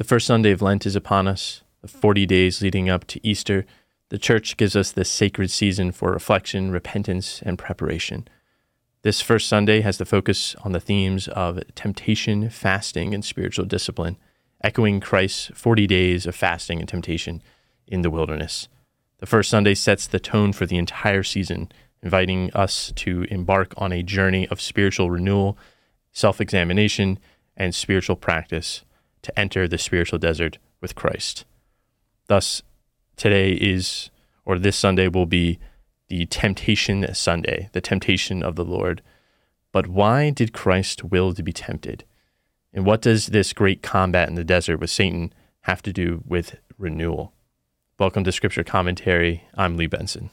The first Sunday of Lent is upon us, the 40 days leading up to Easter. The church gives us this sacred season for reflection, repentance, and preparation. This first Sunday has the focus on the themes of temptation, fasting, and spiritual discipline, echoing Christ's 40 days of fasting and temptation in the wilderness. The first Sunday sets the tone for the entire season, inviting us to embark on a journey of spiritual renewal, self examination, and spiritual practice to enter the spiritual desert with Christ. Thus, today is, or this Sunday will be the temptation Sunday, the temptation of the Lord. But why did Christ will to be tempted? And what does this great combat in the desert with Satan have to do with renewal? Welcome to Scripture Commentary. I'm Lee Benson.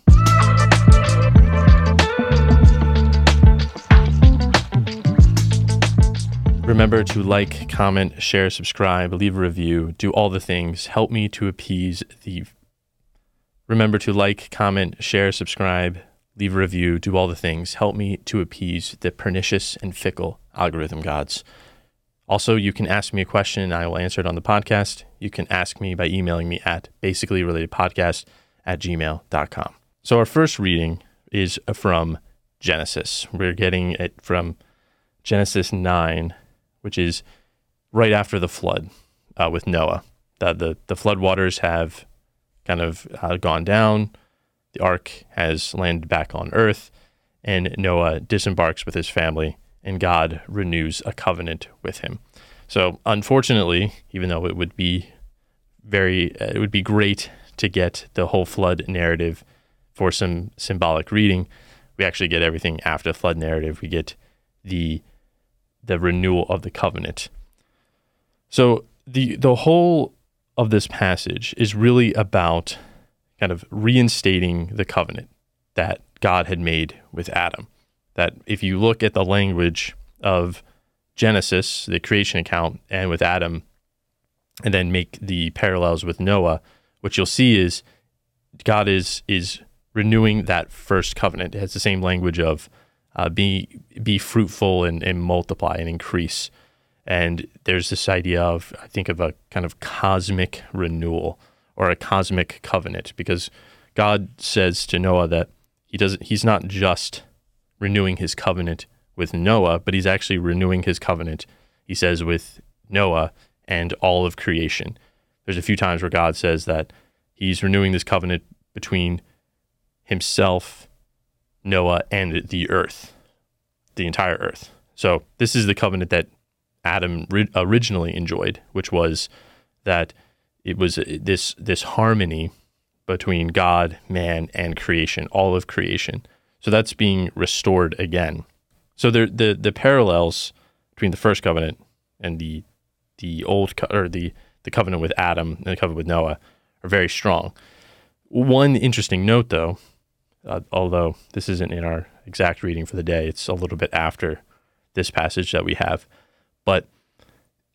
Remember to like, comment, share, subscribe, leave a review, do all the things. Help me to appease the. Remember to like, comment, share, subscribe, leave a review, do all the things. Help me to appease the pernicious and fickle algorithm gods. Also, you can ask me a question and I will answer it on the podcast. You can ask me by emailing me at basicallyrelatedpodcast at gmail.com. So, our first reading is from Genesis. We're getting it from Genesis 9, which is right after the flood uh, with Noah. The, the, the flood waters have kind of uh, gone down. The ark has landed back on earth, and Noah disembarks with his family, and God renews a covenant with him. So, unfortunately, even though it would be very, uh, it would be great to get the whole flood narrative for some symbolic reading, we actually get everything after the flood narrative. We get the the renewal of the covenant. So the the whole of this passage is really about kind of reinstating the covenant that God had made with Adam. That if you look at the language of Genesis, the creation account, and with Adam, and then make the parallels with Noah, what you'll see is God is is renewing that first covenant. It has the same language of uh, be be fruitful and, and multiply and increase. And there's this idea of I think of a kind of cosmic renewal or a cosmic covenant because God says to Noah that he doesn't he's not just renewing his covenant with Noah, but he's actually renewing his covenant, he says, with Noah and all of creation. There's a few times where God says that he's renewing this covenant between himself Noah, and the earth, the entire earth. So this is the covenant that Adam ri- originally enjoyed, which was that it was uh, this this harmony between God, man, and creation, all of creation. So that's being restored again. So the the the parallels between the first covenant and the the old co- or the the covenant with Adam and the covenant with Noah are very strong. One interesting note, though, uh, although this isn't in our exact reading for the day, it's a little bit after this passage that we have. But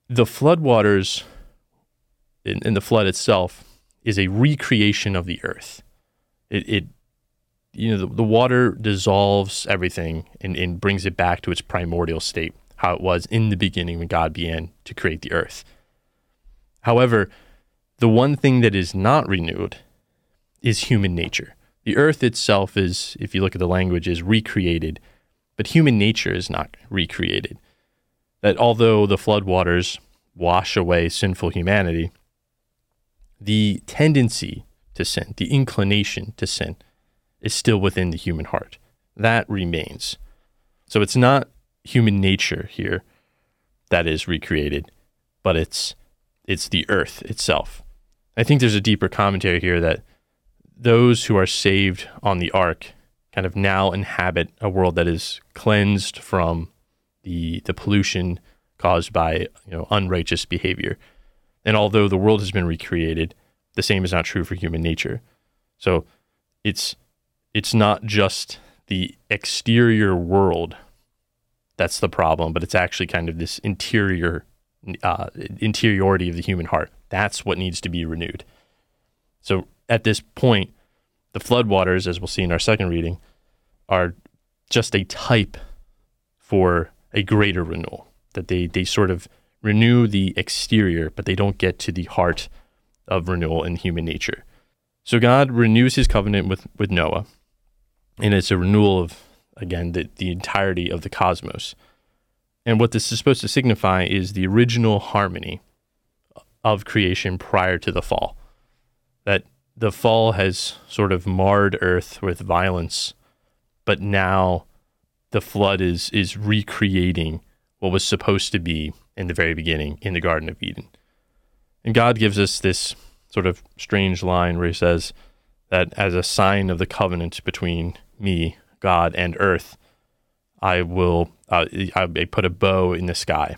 the floodwaters in, in the flood itself is a recreation of the earth. It, it you know, the, the water dissolves everything and, and brings it back to its primordial state, how it was in the beginning when God began to create the earth. However, the one thing that is not renewed is human nature. The earth itself is, if you look at the language, is recreated, but human nature is not recreated. That although the floodwaters wash away sinful humanity, the tendency to sin, the inclination to sin, is still within the human heart. That remains. So it's not human nature here that is recreated, but it's it's the earth itself. I think there's a deeper commentary here that those who are saved on the ark kind of now inhabit a world that is cleansed from the the pollution caused by you know unrighteous behavior. And although the world has been recreated, the same is not true for human nature. So it's it's not just the exterior world that's the problem, but it's actually kind of this interior uh, interiority of the human heart. That's what needs to be renewed. So at this point, the floodwaters, as we'll see in our second reading, are just a type for a greater renewal, that they, they sort of renew the exterior, but they don't get to the heart of renewal in human nature. So God renews his covenant with, with Noah, and it's a renewal of, again, the, the entirety of the cosmos. And what this is supposed to signify is the original harmony of creation prior to the fall. That the fall has sort of marred earth with violence, but now the flood is is recreating what was supposed to be in the very beginning in the Garden of Eden. And God gives us this sort of strange line where he says that as a sign of the covenant between me, God, and earth, I will uh, I put a bow in the sky.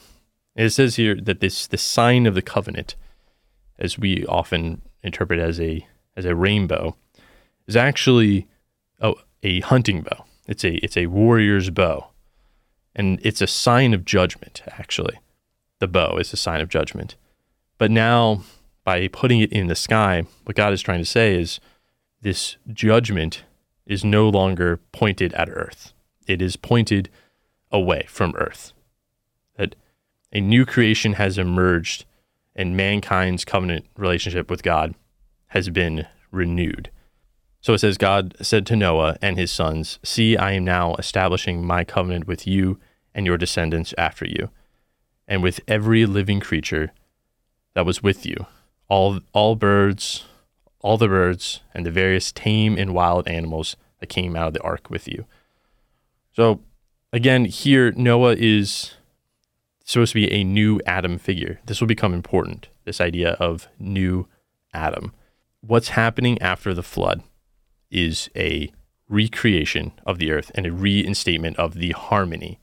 And it says here that this the sign of the covenant, as we often interpret as a as a rainbow, is actually a, a hunting bow. It's a it's a warrior's bow, and it's a sign of judgment. Actually, the bow is a sign of judgment. But now by putting it in the sky, what God is trying to say is this judgment is no longer pointed at earth. It is pointed away from earth. That a new creation has emerged and mankind's covenant relationship with God has been renewed. So it says, God said to Noah and his sons, See, I am now establishing my covenant with you and your descendants after you, and with every living creature that was with you all all birds, all the birds, and the various tame and wild animals that came out of the ark with you. So again, here Noah is supposed to be a new Adam figure. This will become important. This idea of new Adam. What's happening after the flood is a recreation of the earth and a reinstatement of the harmony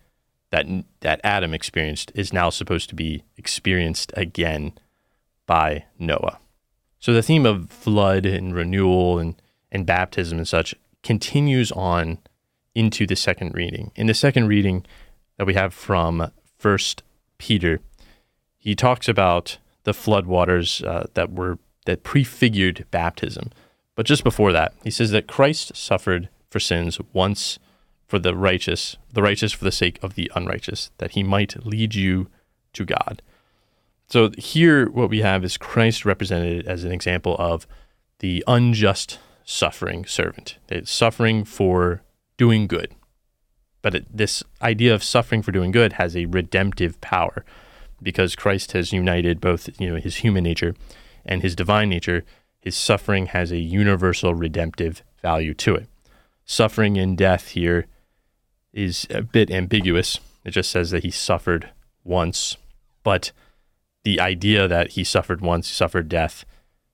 that that Adam experienced is now supposed to be experienced again by Noah. So the theme of flood and renewal and, and baptism and such continues on into the second reading. In the second reading that we have from First Peter, he talks about the flood waters uh, that were that prefigured baptism. But just before that, he says that Christ suffered for sins once for the righteous, the righteous for the sake of the unrighteous, that he might lead you to God. So here, what we have is Christ represented as an example of the unjust suffering servant. It's suffering for doing good. But it, this idea of suffering for doing good has a redemptive power because Christ has united both you know, his human nature and his divine nature. His suffering has a universal redemptive value to it. Suffering and death here is a bit ambiguous. It just says that he suffered once, but the idea that he suffered once, suffered death,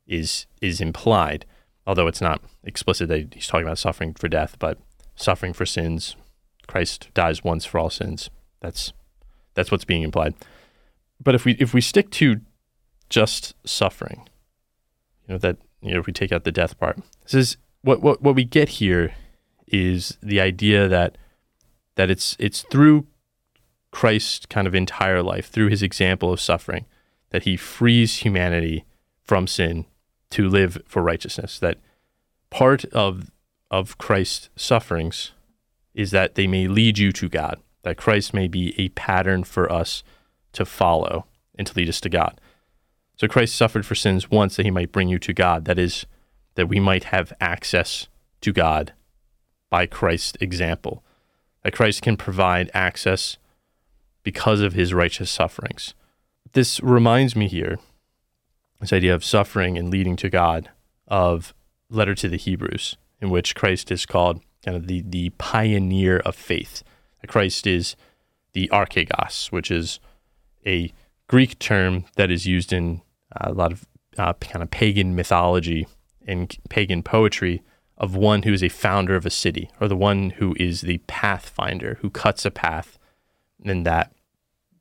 is is implied, although it's not explicit that he's talking about suffering for death, but suffering for sins. Christ dies once for all sins. That's that's what's being implied. But if we if we stick to just suffering, you know that you know if we take out the death part, this is what what what we get here is the idea that that it's it's through Christ's kind of entire life, through his example of suffering, that he frees humanity from sin to live for righteousness. That part of of Christ's sufferings is that they may lead you to God, that Christ may be a pattern for us to follow and to lead us to God. So Christ suffered for sins once that he might bring you to God. That is, that we might have access to God by Christ's example. That Christ can provide access because of his righteous sufferings this reminds me here, this idea of suffering and leading to God, of letter to the Hebrews, in which Christ is called kind of the, the pioneer of faith. Christ is the archegos, which is a Greek term that is used in a lot of uh, kind of pagan mythology and pagan poetry of one who is a founder of a city or the one who is the pathfinder who cuts a path and that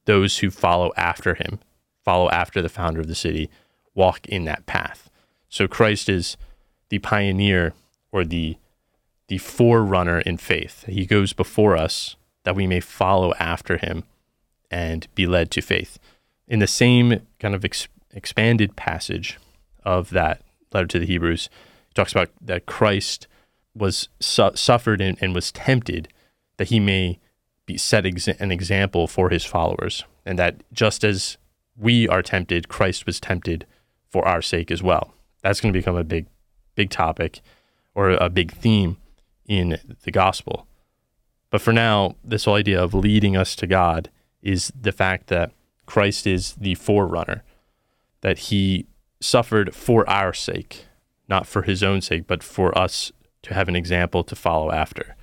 those who follow after him, follow after the founder of the city, walk in that path. So Christ is the pioneer or the the forerunner in faith. He goes before us that we may follow after him and be led to faith. In the same kind of ex- expanded passage of that letter to the Hebrews, he talks about that Christ was su- suffered and, and was tempted that he may be set exa- an example for his followers, and that just as we are tempted, Christ was tempted for our sake as well. That's going to become a big, big topic or a big theme in the gospel. But for now, this whole idea of leading us to God is the fact that Christ is the forerunner, that he suffered for our sake, not for his own sake, but for us to have an example to follow after.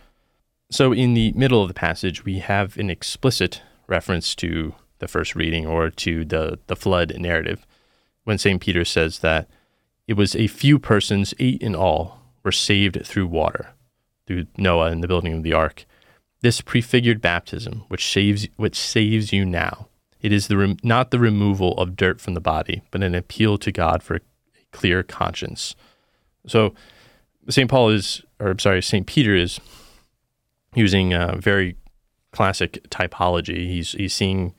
So, in the middle of the passage, we have an explicit reference to the first reading or to the, the flood narrative when St. Peter says that it was a few persons, eight in all, were saved through water, through Noah and the building of the ark. This prefigured baptism, which saves, which saves you now, it is the not the removal of dirt from the body, but an appeal to God for a clear conscience. So, St. Paul is, or I'm sorry, St. Peter is using a very classic typology. He's, he's seeing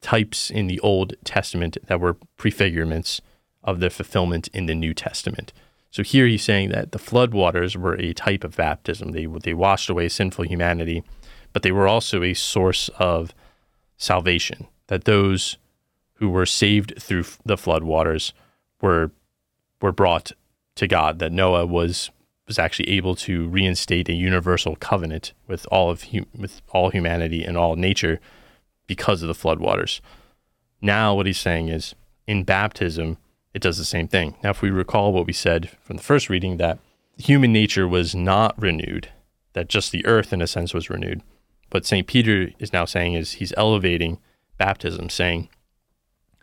types in the Old Testament that were prefigurements of the fulfillment in the New Testament. So here he's saying that the flood waters were a type of baptism. They, they washed away sinful humanity, but they were also a source of salvation, that those who were saved through the flood waters were, were brought to God, that Noah was was actually able to reinstate a universal covenant with all of hum- with all humanity and all nature because of the flood waters. Now, what he's saying is in baptism, it does the same thing. Now, if we recall what we said from the first reading, that human nature was not renewed, that just the earth, in a sense, was renewed. What St. Peter is now saying is he's elevating baptism, saying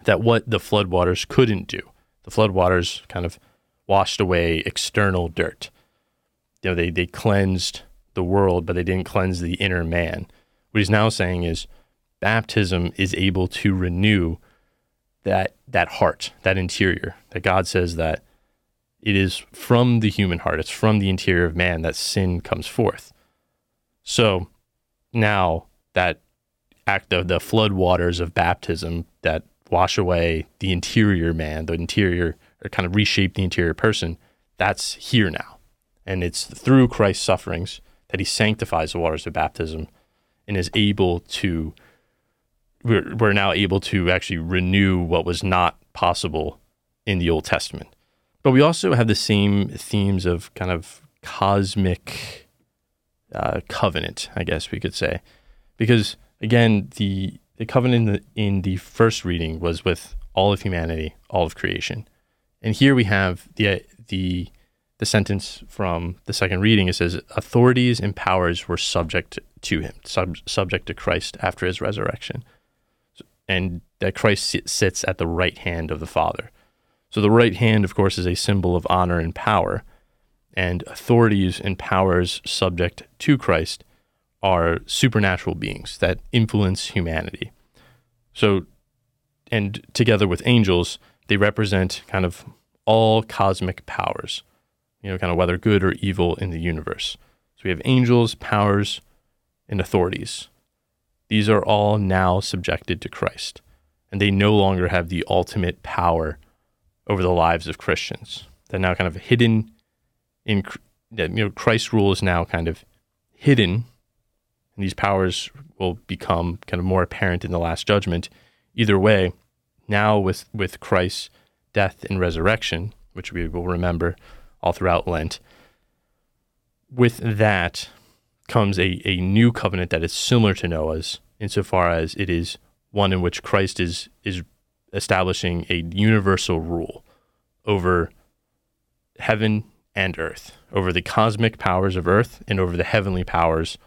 that what the floodwaters couldn't do, the floodwaters kind of washed away external dirt. You know, they, they cleansed the world, but they didn't cleanse the inner man. What he's now saying is baptism is able to renew that that heart, that interior. That God says that it is from the human heart, it's from the interior of man that sin comes forth. So now that act of the flood waters of baptism that wash away the interior man, the interior or kind of reshape the interior person, that's here now. And it's through Christ's sufferings that he sanctifies the waters of baptism and is able to we're, we're now able to actually renew what was not possible in the Old Testament. But we also have the same themes of kind of cosmic uh, covenant, I guess we could say, because again, the the covenant in the, in the first reading was with all of humanity, all of creation, and here we have the the the sentence from the second reading. It says, "Authorities and powers were subject to him, sub, subject to Christ after his resurrection." and that Christ sits at the right hand of the Father. So the right hand, of course, is a symbol of honor and power, and authorities and powers subject to Christ are supernatural beings that influence humanity. So, and together with angels, they represent kind of all cosmic powers, you know, kind of whether good or evil in the universe. So we have angels, powers, and authorities. These are all now subjected to Christ, and they no longer have the ultimate power over the lives of Christians. They're now kind of hidden in, you know, Christ's rule is now kind of hidden, and these powers will become kind of more apparent in the last judgment. Either way, now with, with Christ's death and resurrection, which we will remember all throughout Lent, with that, comes a, a new covenant that is similar to Noah's insofar as it is one in which Christ is is establishing a universal rule over heaven and earth, over the cosmic powers of earth and over the heavenly powers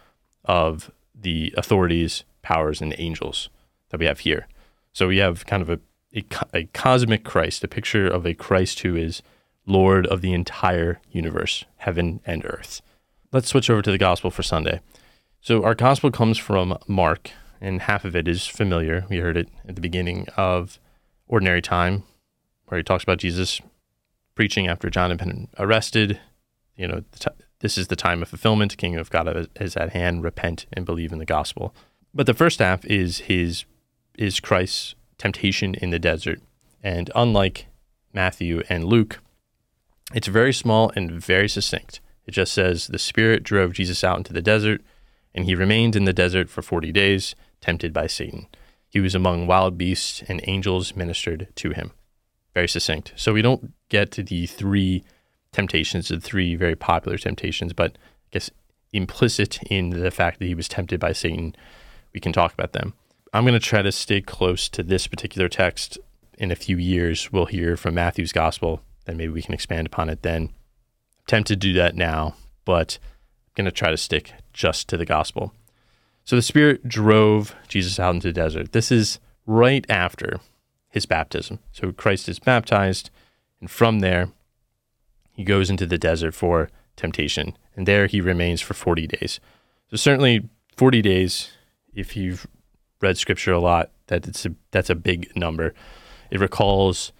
of the authorities, powers, and angels that we have here. So we have kind of a, a, a cosmic Christ, a picture of a Christ who is Lord of the entire universe, heaven and earth. Let's switch over to the gospel for Sunday. So our gospel comes from Mark, and half of it is familiar. We heard it at the beginning of Ordinary Time, where he talks about Jesus preaching after John had been arrested. You know, this is the time of fulfillment. The kingdom of God is at hand. Repent and believe in the gospel. But the first half is his is Christ's temptation in the desert, and unlike Matthew and Luke, it's very small and very succinct. It just says the Spirit drove Jesus out into the desert, and he remained in the desert for 40 days, tempted by Satan. He was among wild beasts, and angels ministered to him. Very succinct. So we don't get to the three temptations, the three very popular temptations, but I guess implicit in the fact that he was tempted by Satan, we can talk about them. I'm going to try to stay close to this particular text. In a few years, we'll hear from Matthew's gospel, then maybe we can expand upon it then. I'm tempted to do that now, but I'm going to try to stick just to the gospel. So the Spirit drove Jesus out into the desert. This is right after his baptism. So Christ is baptized, and from there, he goes into the desert for temptation, and there he remains for 40 days. So certainly 40 days, if you've read scripture a lot, that it's a, that's a big number. It recalls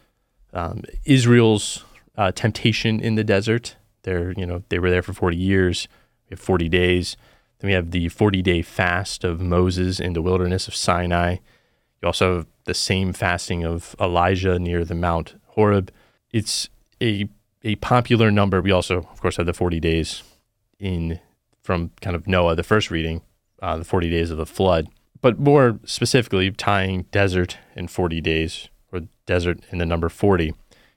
um, Israel's uh, temptation in the desert. They're, you know, they were there for 40 years. We have 40 days. Then we have the 40 day fast of Moses in the wilderness of Sinai. You also have the same fasting of Elijah near the Mount Horeb. It's a, a popular number. We also, of course, have the 40 days in from kind of Noah, the first reading, uh, the 40 days of the flood. But more specifically, tying desert and 40 days, or desert in the number 40,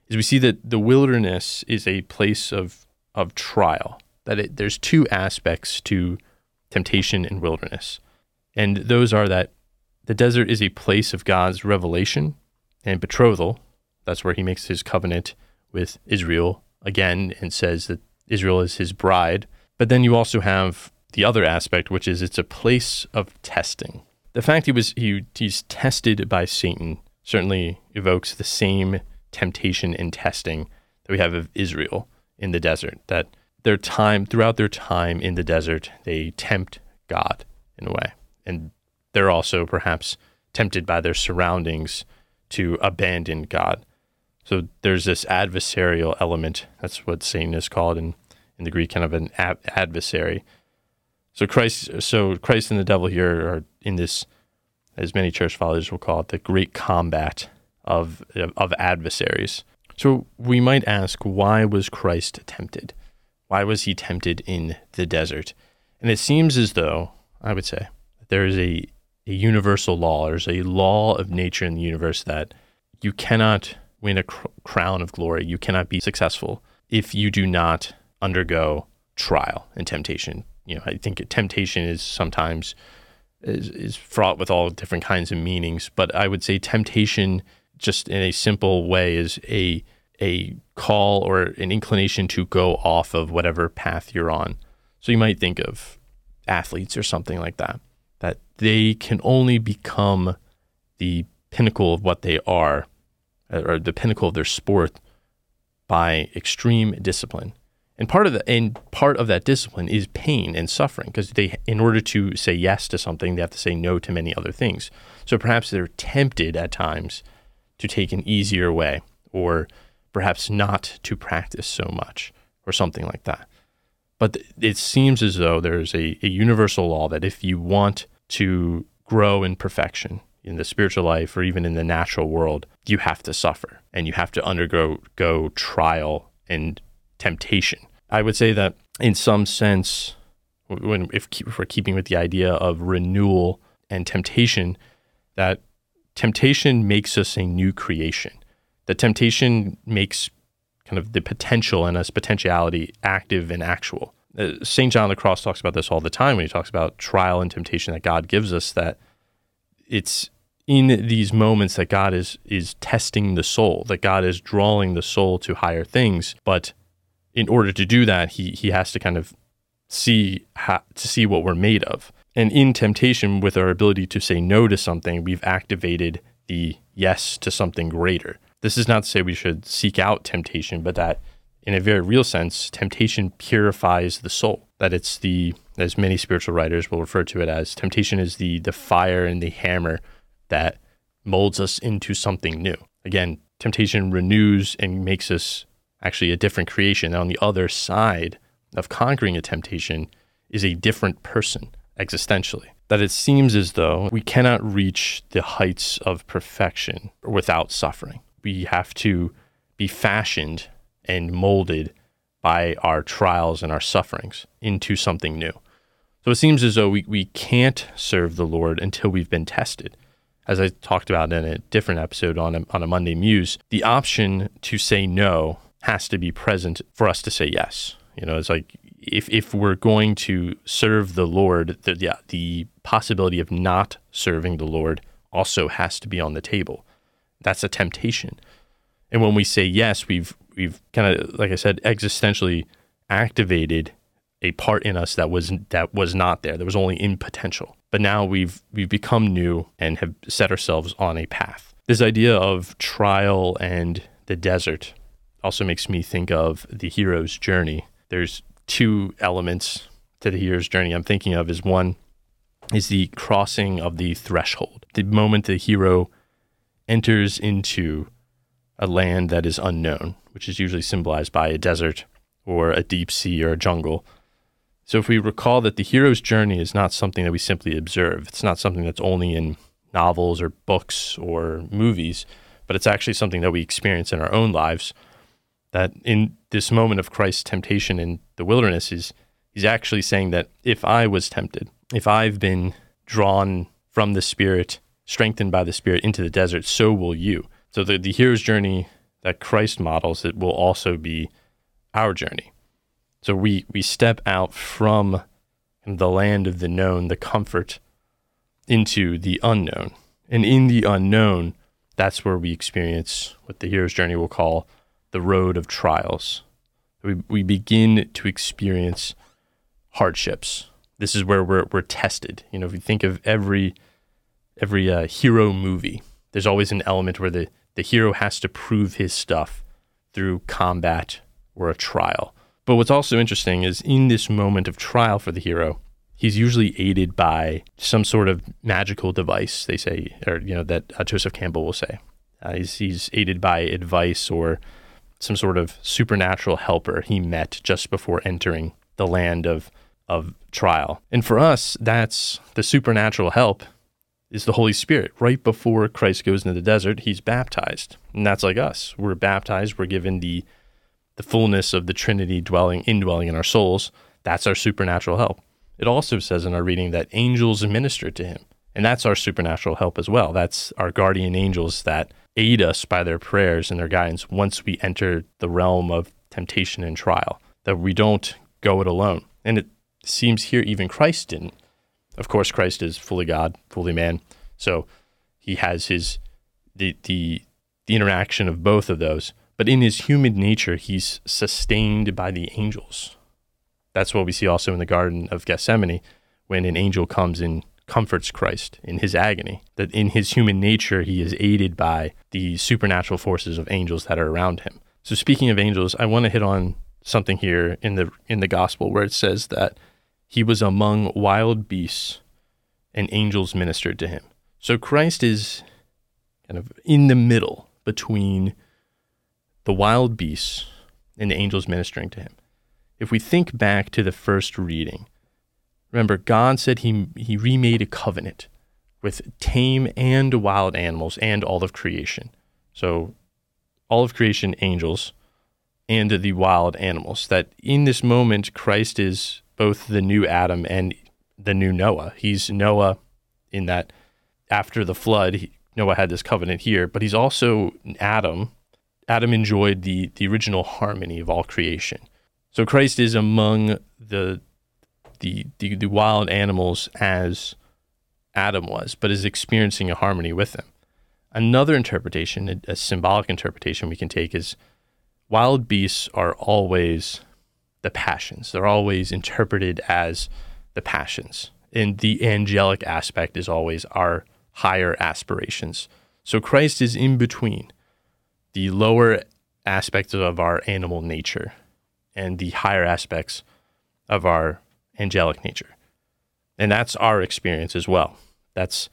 is we see that the wilderness is a place of, of trial, that it, there's two aspects to temptation, and wilderness. And those are that the desert is a place of God's revelation and betrothal. That's where he makes his covenant with Israel again and says that Israel is his bride. But then you also have the other aspect, which is it's a place of testing. The fact he was he he's tested by Satan certainly evokes the same temptation and testing that we have of Israel in the desert. That their time throughout their time in the desert, they tempt God in a way, and they're also perhaps tempted by their surroundings to abandon God. So there's this adversarial element. That's what Satan is called in, in the Greek, kind of an ab- adversary. So Christ, so Christ and the devil here are in this, as many church fathers will call it, the great combat of of adversaries. So we might ask, why was Christ tempted? Why was he tempted in the desert? And it seems as though, I would say, there is a, a universal law, there's a law of nature in the universe that you cannot win a cr- crown of glory, you cannot be successful if you do not undergo trial and temptation. You know, I think temptation is sometimes is, is fraught with all different kinds of meanings, but I would say temptation, just in a simple way, is a a call or an inclination to go off of whatever path you're on. So you might think of athletes or something like that, that they can only become the pinnacle of what they are Uh, or the pinnacle of their sport by extreme discipline. And part of the and part of that discipline is pain and suffering because they in order to say yes to something they have to say no to many other things. So perhaps they're tempted at times to take an easier way or perhaps not to practice so much or something like that. But it seems as though there's a, a universal law that if you want to grow in perfection in the spiritual life or even in the natural world, you have to suffer and you have to undergo go trial and temptation. I would say that in some sense, when if, if we're keeping with the idea of renewal and temptation, that temptation makes us a new creation the temptation makes kind of the potential and us potentiality active and actual. Uh, St. John the Cross talks about this all the time when he talks about trial and temptation that God gives us, that it's in these moments that God is is testing the soul, that God is drawing the soul to higher things. But in order to do that, he he has to kind of see how, to see what we're made of. And in temptation, with our ability to say no to something, we've activated the yes to something greater. This is not to say we should seek out temptation, but that in a very real sense, temptation purifies the soul. That it's the, as many spiritual writers will refer to it as, temptation is the the fire and the hammer that molds us into something new. Again, temptation renews and makes us actually a different creation. And on the other side of conquering a temptation is a different person existentially. That it seems as though we cannot reach the heights of perfection without suffering we have to be fashioned and molded by our trials and our sufferings into something new. So it seems as though we, we can't serve the Lord until we've been tested. as I talked about in a different episode on a, on a Monday Muse, the option to say no has to be present for us to say yes. You know, it's like if if we're going to serve the Lord, the yeah, the possibility of not serving the Lord also has to be on the table. That's a temptation. And when we say yes, we've we've kind of like I said existentially activated a part in us that was that was not there. That was only in potential. But now we've we've become new and have set ourselves on a path. This idea of trial and the desert also makes me think of the hero's journey. There's two elements to the hero's journey I'm thinking of is one is the crossing of the threshold. The moment the hero enters into a land that is unknown, which is usually symbolized by a desert or a deep sea or a jungle. So if we recall that the hero's journey is not something that we simply observe, it's not something that's only in novels or books or movies, but it's actually something that we experience in our own lives that in this moment of Christ's temptation in the wilderness is he's actually saying that if I was tempted, if I've been drawn from the Spirit, strengthened by the Spirit into the desert, so will you. So the, the hero's journey that Christ models, it will also be our journey. So we we step out from the land of the known, the comfort, into the unknown. And in the unknown, that's where we experience what the hero's journey will call the road of trials. We, we begin to experience hardships. This is where we're, we're tested. You know, if you think of every every uh, hero movie, there's always an element where the, the hero has to prove his stuff through combat or a trial. But what's also interesting is in this moment of trial for the hero, he's usually aided by some sort of magical device, they say, or, you know, that uh, Joseph Campbell will say. Uh, he's, he's aided by advice or some sort of supernatural helper he met just before entering the land of of trial. And for us, that's the supernatural help is the Holy Spirit. Right before Christ goes into the desert, he's baptized. And that's like us. We're baptized, we're given the the fullness of the Trinity dwelling indwelling in our souls. That's our supernatural help. It also says in our reading that angels minister to him. And that's our supernatural help as well. That's our guardian angels that aid us by their prayers and their guidance once we enter the realm of temptation and trial, that we don't go it alone. And it seems here even Christ didn't. Of course, Christ is fully God, fully man. So he has his the the the interaction of both of those. But in his human nature, he's sustained by the angels. That's what we see also in the Garden of Gethsemane when an angel comes and comforts Christ in his agony, that in his human nature, he is aided by the supernatural forces of angels that are around him. So speaking of angels, I want to hit on something here in the in the gospel where it says that he was among wild beasts and angels ministered to him. So Christ is kind of in the middle between the wild beasts and the angels ministering to him. If we think back to the first reading, Remember, God said he, he remade a covenant with tame and wild animals and all of creation. So, all of creation, angels, and the wild animals. That in this moment, Christ is both the new Adam and the new Noah. He's Noah in that after the flood, he, Noah had this covenant here, but he's also Adam. Adam enjoyed the, the original harmony of all creation. So Christ is among the the, the, the wild animals as Adam was, but is experiencing a harmony with them. Another interpretation, a, a symbolic interpretation we can take is wild beasts are always the passions. They're always interpreted as the passions. And the angelic aspect is always our higher aspirations. So Christ is in between the lower aspects of our animal nature and the higher aspects of our angelic nature. And that's our experience as well. That's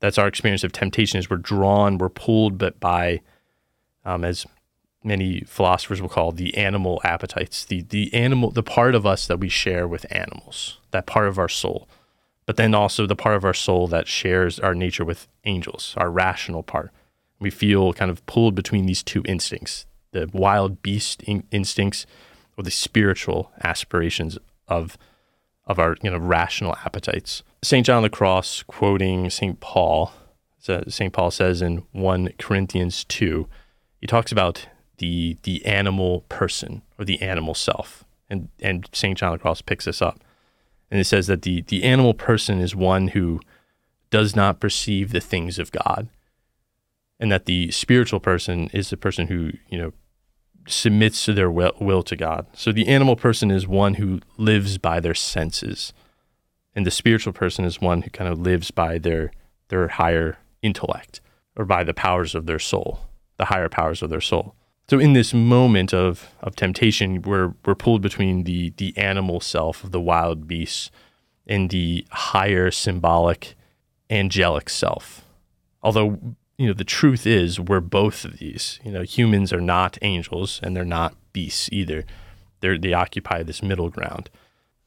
that's our experience of temptation is we're drawn, we're pulled but by um, as many philosophers will call the animal appetites, the the animal the part of us that we share with animals, that part of our soul. But then also the part of our soul that shares our nature with angels, our rational part. We feel kind of pulled between these two instincts, the wild beast in- instincts or the spiritual aspirations of of our you know rational appetites. St. John of the Cross quoting St. Paul St. Paul says in 1 Corinthians 2, he talks about the the animal person or the animal self. And and St. John of the Cross picks this up. And it says that the, the animal person is one who does not perceive the things of God. And that the spiritual person is the person who, you know, submits to their will, to God. So the animal person is one who lives by their senses. And the spiritual person is one who kind of lives by their their higher intellect or by the powers of their soul, the higher powers of their soul. So in this moment of, of temptation, we're, we're pulled between the, the animal self of the wild beasts and the higher symbolic angelic self. Although, you know, the truth is we're both of these. You know, humans are not angels and they're not beasts either. They're, they occupy this middle ground.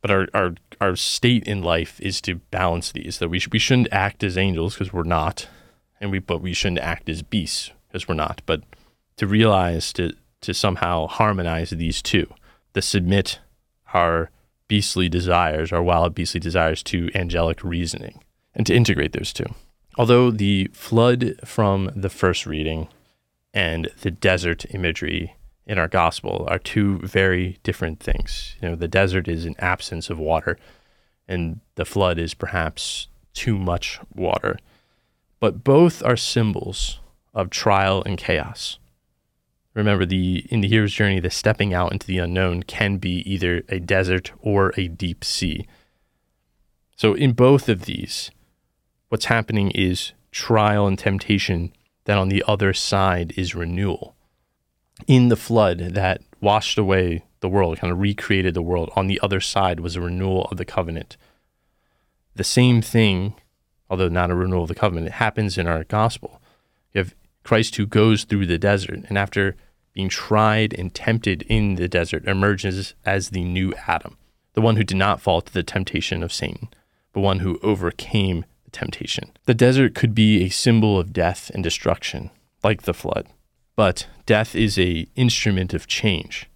But our, our, our state in life is to balance these, that we, sh- we shouldn't act as angels because we're not, and we, but we shouldn't act as beasts because we're not. But to realize to to somehow harmonize these two, to submit our beastly desires, our wild beastly desires to angelic reasoning, and to integrate those two. Although the flood from the first reading and the desert imagery in our gospel are two very different things. You know, the desert is an absence of water, and the flood is perhaps too much water. But both are symbols of trial and chaos. Remember, the in the hero's journey, the stepping out into the unknown can be either a desert or a deep sea. So, in both of these, what's happening is trial and temptation. Then on the other side is renewal. In the flood that washed away the world, kind of recreated the world, on the other side was a renewal of the covenant. The same thing, although not a renewal of the covenant, it happens in our gospel. You have Christ who goes through the desert, and after being tried and tempted in the desert, emerges as the new Adam, the one who did not fall to the temptation of Satan, but one who overcame temptation. The desert could be a symbol of death and destruction, like the flood, but death is a instrument of change.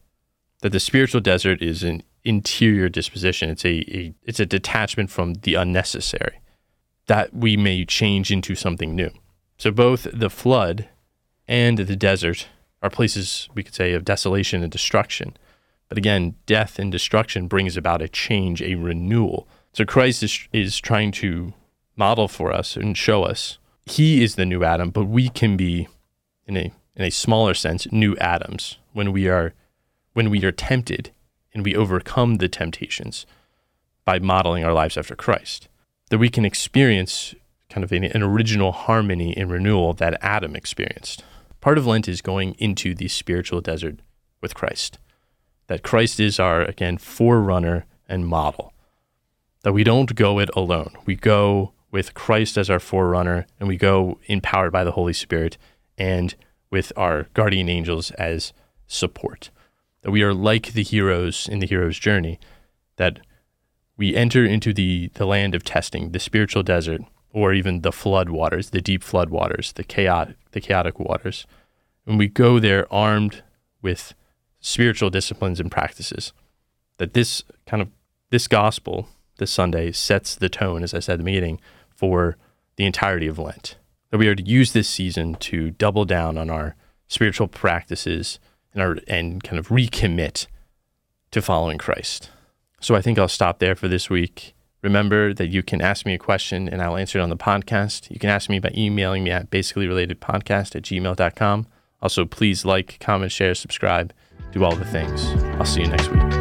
That the spiritual desert is an interior disposition. It's a, a it's a detachment from the unnecessary that we may change into something new. So both the flood and the desert are places we could say of desolation and destruction. But again, death and destruction brings about a change, a renewal. So Christ is, is trying to model for us and show us he is the new Adam, but we can be in a in a smaller sense new Adams when we are when we are tempted and we overcome the temptations by modeling our lives after Christ. That we can experience kind of an, an original harmony and renewal that Adam experienced. Part of Lent is going into the spiritual desert with Christ. That Christ is our, again, forerunner and model. That we don't go it alone. We go with Christ as our forerunner, and we go empowered by the Holy Spirit and with our guardian angels as support. That we are like the heroes in the hero's journey, that we enter into the, the land of testing, the spiritual desert, or even the flood waters, the deep flood waters, the chaotic, the chaotic waters. And we go there armed with spiritual disciplines and practices, that this kind of this gospel this Sunday sets the tone, as I said at the meeting, for the entirety of Lent. That we are to use this season to double down on our spiritual practices and our and kind of recommit to following Christ. So I think I'll stop there for this week. Remember that you can ask me a question and I'll answer it on the podcast. You can ask me by emailing me at basicallyrelatedpodcast at gmail.com. Also, please like, comment, share, subscribe, do all the things. I'll see you next week.